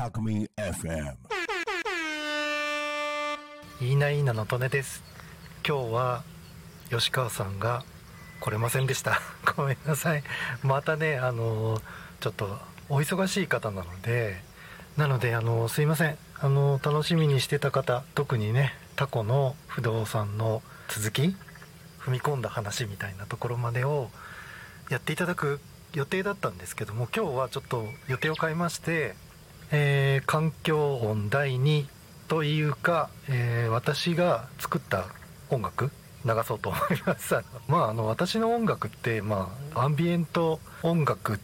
Talk FM いいないいなのとねです。今日は吉川さんが来れませんでした。ごめんなさい。またねあのちょっとお忙しい方なのでなのであのすいません。あの楽しみにしてた方特にねタコの不動産の続き踏み込んだ話みたいなところまでをやっていただく予定だったんですけども今日はちょっと予定を変えまして、えー環境音第2というか、えー私が作った音楽流そうと思います。まああの私の音楽って、まあ、アンビエント音楽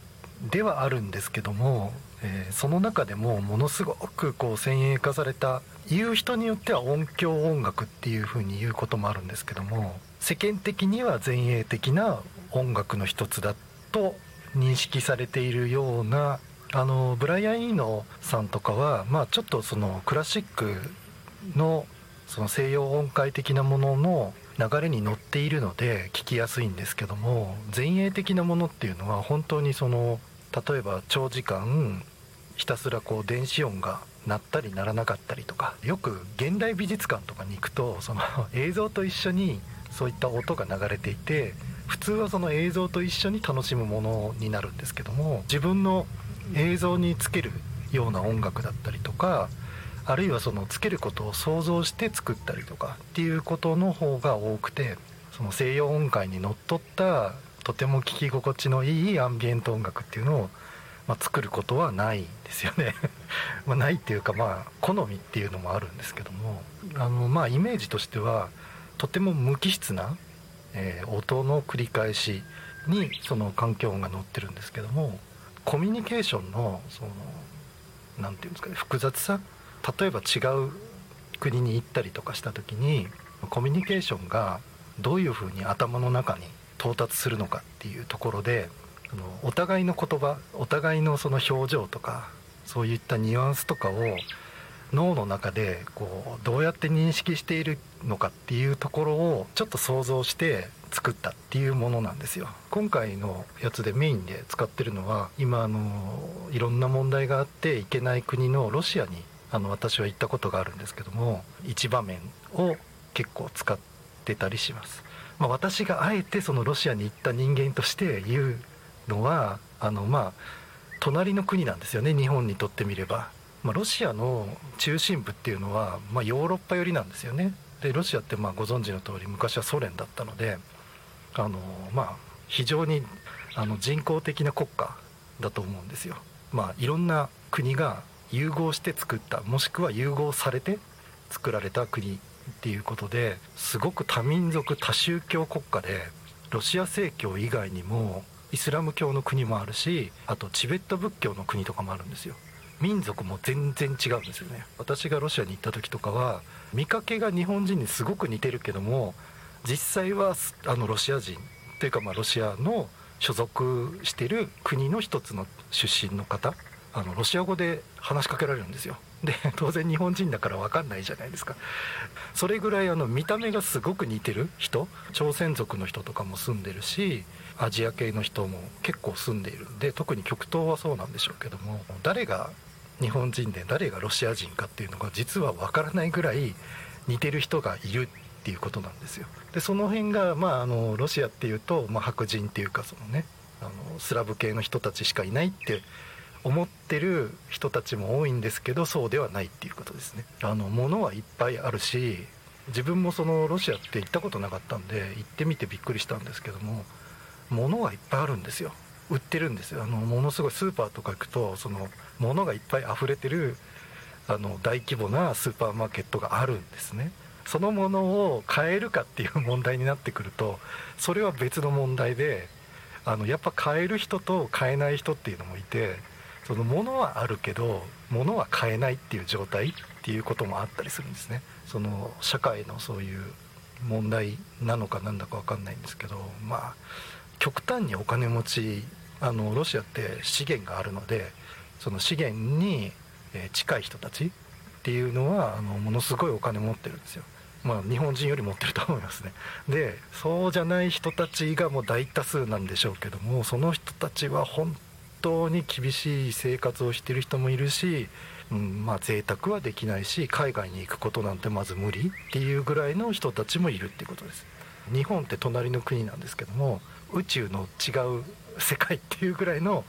ではあるんですけども、えーその中でもものすごくこう先鋭化された言う人によっては音響音楽っていうふうに言うこともあるんですけども世間的には前衛的な音楽の一つだと認識されているようなあのブライアン・イーノさんとかは、まあ、ちょっとそのクラシックのその西洋音階的なものの流れに乗っているので聞きやすいんですけども前衛的なものっていうのは本当にその例えば長時間ひたすらこう電子音が鳴ったり鳴らなかったりとかよく現代美術館とかに行くとその 映像と一緒にそういった音が流れていて普通はその映像と一緒に楽しむものになるんですけども自分の映像につけるような音楽だったりとかあるいはそのつけることを想像して作ったりとかっていうことの方が多くてその西洋音階にのっとったとても聴き心地のいいアンビエント音楽っていうのを、まあ、作ることはないですよね。まないっていうかまあ好みっていうのもあるんですけどもあのまあイメージとしてはとても無機質な、えー音の繰り返しにその環境音が乗ってるんですけどもコミュニケーションのそのなんていうんですかね複雑さ例えば違う国に行ったりとかした時にコミュニケーションがどういうふうに頭の中に到達するのかっていうところでお互いの言葉お互いのその表情とかそういったニュアンスとかを脳の中でこうどうやって認識しているのかっていうところをちょっと想像して作ったっていうものなんですよ。今回のやつでメインで使ってるのは今あのいろんな問題があって行けない国のロシアにあの私は行ったことがあるんですけども一場面を結構使ってたりします、まあ、私があえてそのロシアに行った人間として言うのはあのまあ隣の国なんですよね日本にとってみれば、まあ、ロシアの中心部っていうのは、まあ、ヨーロッパ寄りなんですよね。でロシアってまあご存知の通り昔はソ連だったのであのまあ非常にあの人工的な国家だと思うんですよ。まあいろんな国が融合して作ったもしくは融合されて作られた国っていうことですごく多民族多宗教国家でロシア正教以外にもイスラム教の国もあるしあとチベット仏教の国とかもあるんですよ。民族も全然違うんですよね。私がロシアに行った時とかは見かけが日本人にすごく似てるけども実際はあのロシア人というかまあロシアの所属してる国の一つの出身の方あのロシア語で話しかけられるんですよ。で 当然日本人だから分かんないじゃないですか。それぐらいあの見た目がすごく似てる人朝鮮族の人とかも住んでるしアジア系の人も結構住んでいるんで特に極東はそうなんでしょうけども誰が日本人で誰がロシア人かっていうのが実は分からないぐらい似てる人がいる。っていうことなんですよ。でその辺が、まあ、あのロシアっていうと、まあ、白人っていうかそのねあのスラブ系の人たちしかいないって思ってる人たちも多いんですけどそうではないっていうことですね。あの物はいっぱいあるし自分もそのロシアって行ったことなかったんで行ってみてびっくりしたんですけども物がいっぱいあるんですよ。売ってるんですよ。あのものすごいスーパーとか行くとその物がいっぱい溢れてるあの大規模なスーパーマーケットがあるんですね。そのものを買えるかっていう問題になってくるとそれは別の問題であのやっぱ買える人と買えない人っていうのもいてその物はあるけど物は買えないっていう状態っていうこともあったりするんですね。その社会のそういう問題なのかなんだか分かんないんですけどまあ極端にお金持ちあのロシアって資源があるのでその資源に近い人たちっていうのはあのものすごいお金持ってるんですよ。まあ日本人より持ってると思いますね。でそうじゃない人たちがもう大多数なんでしょうけどもその人たちは本当に厳しい生活をしてる人もいるしうんまあ贅沢はできないし海外に行くことなんてまず無理っていうぐらいの人たちもいるっていうことです。日本って隣の国なんですけども宇宙の違う世界っていうぐらいの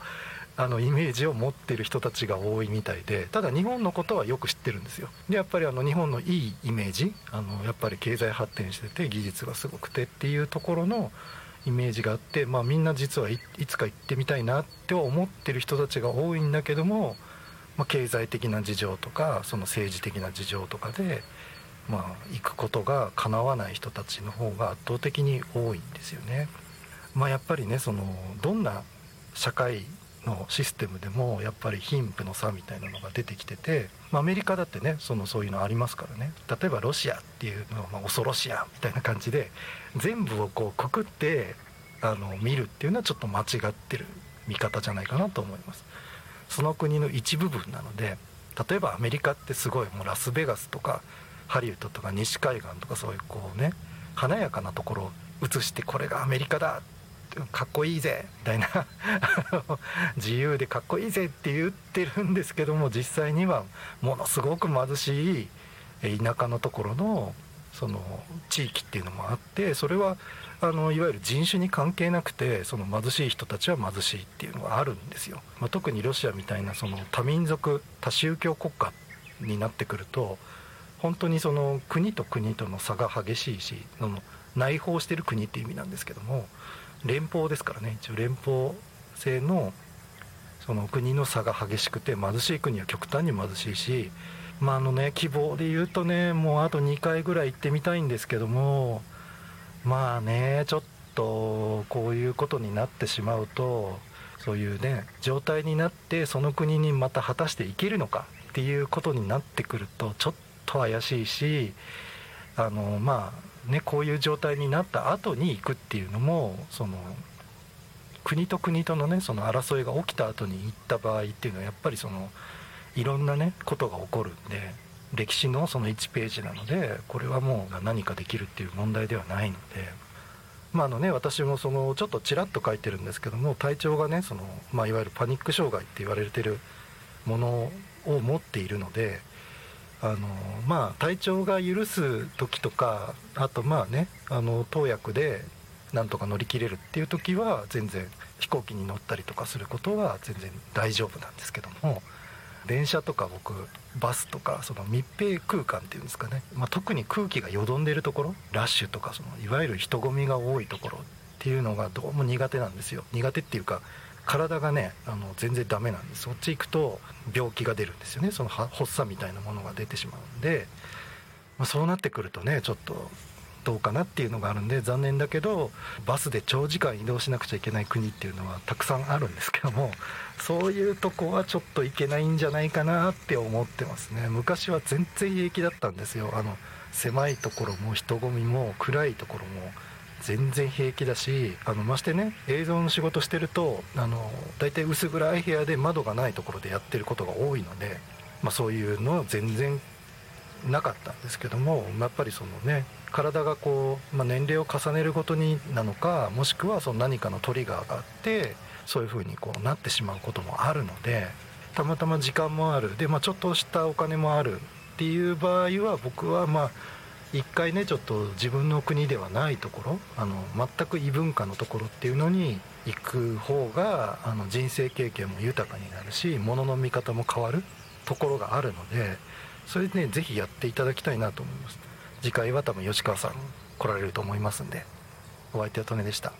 あのイメージを持ってる人たちが多いみたいでただ日本のことはよく知ってるんですよでやっぱりあの日本のいいイメージあのやっぱり経済発展してて技術がすごくてっていうところのイメージがあって、まあ、みんな実はいつか行ってみたいなっては思ってる人たちが多いんだけども、まあ、経済的な事情とかその政治的な事情とかで、まあ、行くことがかなわない人たちの方が圧倒的に多いんですよね。まあ、やっぱりねそのどんな社会のシステムでもやっぱり貧富の差みたいなのが出てきてて、まあ、アメリカだってねそのそういうのありますからね。例えばロシアっていうのは、まあ、恐ろしやみたいな感じで全部をこうくくってあの見るっていうのはちょっと間違ってる見方じゃないかなと思います。その国の一部分なので例えばアメリカってすごいもうラスベガスとかハリウッドとか西海岸とかそういうこうね華やかなところを映してこれがアメリカだかっこいいぜみたいな。自由でかっこいいぜって言ってるんですけども実際にはものすごく貧しい田舎のところのその地域っていうのもあってそれはあのいわゆる人種に関係なくてその貧しい人たちは貧しいっていうのがあるんですよ、まあ、特にロシアみたいなその多民族多宗教国家になってくると本当にその国と国との差が激しいしの内包してる国っていう意味なんですけども連邦ですからね。一応連邦制のその国の差が激しくて貧しい国は極端に貧しいしまああのね希望で言うとねもうあと2回ぐらい行ってみたいんですけどもまあねちょっとこういうことになってしまうとそういうね状態になってその国にまた果たしていけるのかっていうことになってくるとちょっと怪しいしあのまあね、こういう状態になった後に行くっていうのもその国と国とのねその争いが起きた後に行った場合っていうのはやっぱりそのいろんなねことが起こるんで歴史のその1ページなのでこれはもう何かできるっていう問題ではないので。まあのね、私もそのちょっとちらっと書いてるんですけども体調がねその、まあ、いわゆるパニック障害って言われてるものを持っているのであのまあ体調が許す時とかあとまあねあの投薬でなんとか乗り切れるっていう時は全然飛行機に乗ったりとかすることは全然大丈夫なんですけども電車とか僕バスとかその密閉空間っていうんですかね、まあ、特に空気がよどんでるところラッシュとかそのいわゆる人混みが多いところっていうのがどうも苦手なんですよ。苦手っていうか体がねあの全然ダメなんですそっち行くと病気が出るんですよね。その発作みたいなものが出てしまうんで、まあ、そうなってくるとねちょっとどうかなっていうのがあるんで残念だけどバスで長時間移動しなくちゃいけない国っていうのはたくさんあるんですけどもそういうとこはちょっといけないんじゃないかなって思ってますね。昔は全然平気だったんですよ。あの狭いところも人混みも暗いところも全然平気だしあのましてね映像の仕事してるとあの大体薄暗い部屋で窓がないところでやってることが多いので、まあ、そういうのは全然なかったんですけどもやっぱりそのね体がこう、まあ、年齢を重ねるごとになのかもしくはその何かのトリガーがあってそういう風にこうなってしまうこともあるのでたまたま時間もある。で、まあ、ちょっとしたお金もあるっていう場合は僕はまあ一回ねちょっと自分の国ではないところあの全く異文化のところっていうのに行く方があの人生経験も豊かになるし物の見方も変わるところがあるのでそれでね是非やっていただきたいなと思います。次回は多分吉川さん来られると思いますんでお相手は利根でした。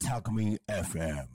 Talk Me FM